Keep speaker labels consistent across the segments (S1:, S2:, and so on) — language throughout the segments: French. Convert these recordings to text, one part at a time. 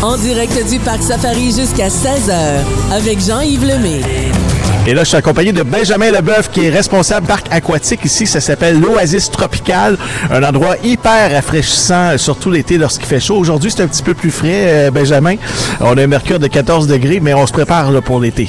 S1: En direct du Parc Safari jusqu'à 16h avec Jean-Yves Lemay.
S2: Et là, je suis accompagné de Benjamin Leboeuf, qui est responsable parc aquatique ici. Ça s'appelle l'Oasis Tropical, un endroit hyper rafraîchissant, surtout l'été lorsqu'il fait chaud. Aujourd'hui, c'est un petit peu plus frais, euh, Benjamin. On a un mercure de 14 degrés, mais on se prépare pour l'été.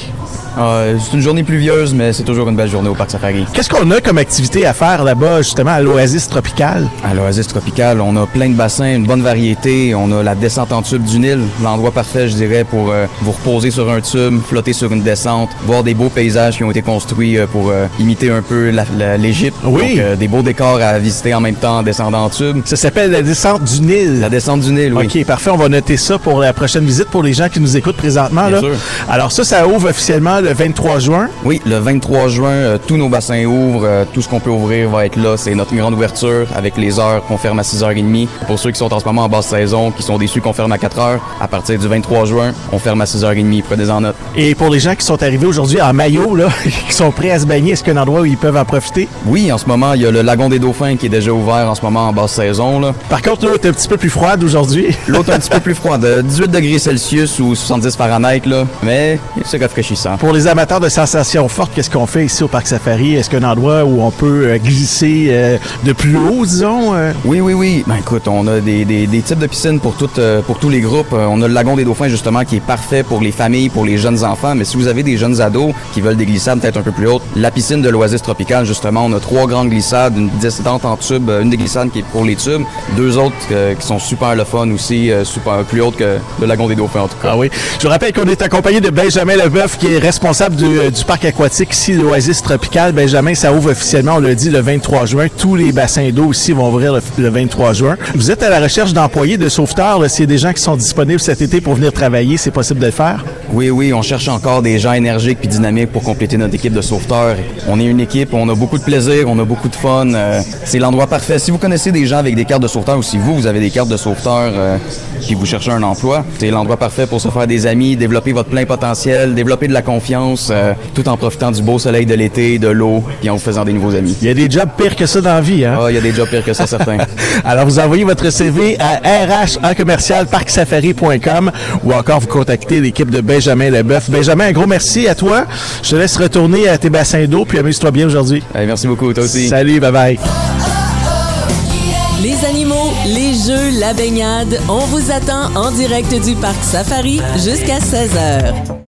S3: Euh, c'est une journée pluvieuse, mais c'est toujours une belle journée au Parc Safari.
S2: Qu'est-ce qu'on a comme activité à faire là-bas, justement, à l'Oasis Tropical?
S3: À l'Oasis Tropical, on a plein de bassins, une bonne variété. On a la descente en tube du Nil, l'endroit parfait, je dirais, pour euh, vous reposer sur un tube, flotter sur une descente, voir des beaux paysages qui ont été construits euh, pour euh, imiter un peu l'Égypte.
S2: Oui.
S3: Donc, des beaux décors à visiter en même temps en descendant en tube.
S2: Ça s'appelle la descente du Nil.
S3: La descente du Nil, oui.
S2: OK, parfait. On va noter ça pour la prochaine visite pour les gens qui nous écoutent présentement.
S3: Bien
S2: là.
S3: sûr.
S2: Alors ça, ça ouvre officiellement le 23 juin.
S3: Oui, le 23 juin, euh, tous nos bassins ouvrent. euh, tout ce qu'on peut ouvrir va être là. C'est notre grande ouverture avec les heures qu'on ferme à 6h30. Pour ceux qui sont en ce moment en basse saison, qui sont déçus qu'on ferme à 4h, à partir du 23 juin, on ferme à 6h30. Prenez en note.
S2: Et pour les gens qui sont arrivés aujourd'hui en maillot, là, qui sont prêts à se baigner, est-ce qu'il y a un endroit où ils peuvent en profiter?
S3: Oui, en ce moment, il y a le lagon des Dauphins qui est déjà ouvert en ce moment en basse saison. Là.
S2: Par contre, l'eau est un petit peu plus froide aujourd'hui.
S3: L'autre un petit peu plus froid, de 18 degrés Celsius ou 70 Fahrenheit, là, mais c'est rafraîchissant.
S2: Pour les amateurs de sensations fortes, qu'est-ce qu'on fait ici au Parc Safari? Est-ce qu'il y a un endroit où on peut euh, glisser euh, de plus haut, disons? euh?
S3: Oui, oui, oui. Ben écoute, on a des, des, des types de piscines pour, toutes, euh, pour tous les groupes. Euh, On a le lagon des dauphins, justement, qui est parfait pour les familles, pour les jeunes enfants. Mais si vous avez des jeunes ados qui veulent des glissades peut-être un peu plus hautes, la piscine de l'Oasis Tropical, justement, on a trois grandes glissades, une descendante en tube, une des glissades qui est pour les tubes, deux autres euh, qui sont super le fun aussi, euh, super plus hautes que le lagon des dauphins, en tout cas.
S2: Ah oui. Je vous rappelle qu'on est accompagné de Benjamin Leboeuf, qui est responsable du, euh, du parc aquatique ici, l'Oasis Tropical. Benjamin, ça ouvre officiellement, on l'a dit, le 23 juin. Tous les bassins d'eau ici vont ouvrir le, le 23 juin. Vous êtes à la recherche d'employés, de sauveteurs. S'il y a des gens qui sont disponibles cet été pour venir travailler, c'est possible de le faire?
S3: Oui, oui, on cherche encore des gens énergiques puis dynamiques pour compléter notre équipe de sauveteurs. On est une équipe, on a beaucoup de plaisir, on a beaucoup de fun. euh, c'est l'endroit parfait. Si vous connaissez des gens avec des cartes de sauveteurs ou si vous, vous avez des cartes de sauveteurs euh, vous cherchez un emploi, c'est l'endroit parfait pour se faire des amis, développer votre plein potentiel, développer de la confiance, euh, tout en profitant du beau soleil de l'été, de l'eau, puis en vous faisant des nouveaux amis.
S2: Il y a des jobs pires que ça dans la vie, hein?
S3: Ah, il y a des jobs pires que ça, certains.
S2: Alors, vous envoyez votre CV à RH en commercial parcsafari.com ou encore vous contactez l'équipe de Benjamin Leboeuf. Benjamin, un gros merci à toi. Je te laisse retourner à tes bassins d'eau puis amuse-toi bien aujourd'hui.
S3: Allez, merci beaucoup, toi aussi.
S2: Salut, bye bye.
S1: Les animaux, les jeux, la baignade, on vous attend en direct du Parc Safari jusqu'à 16h.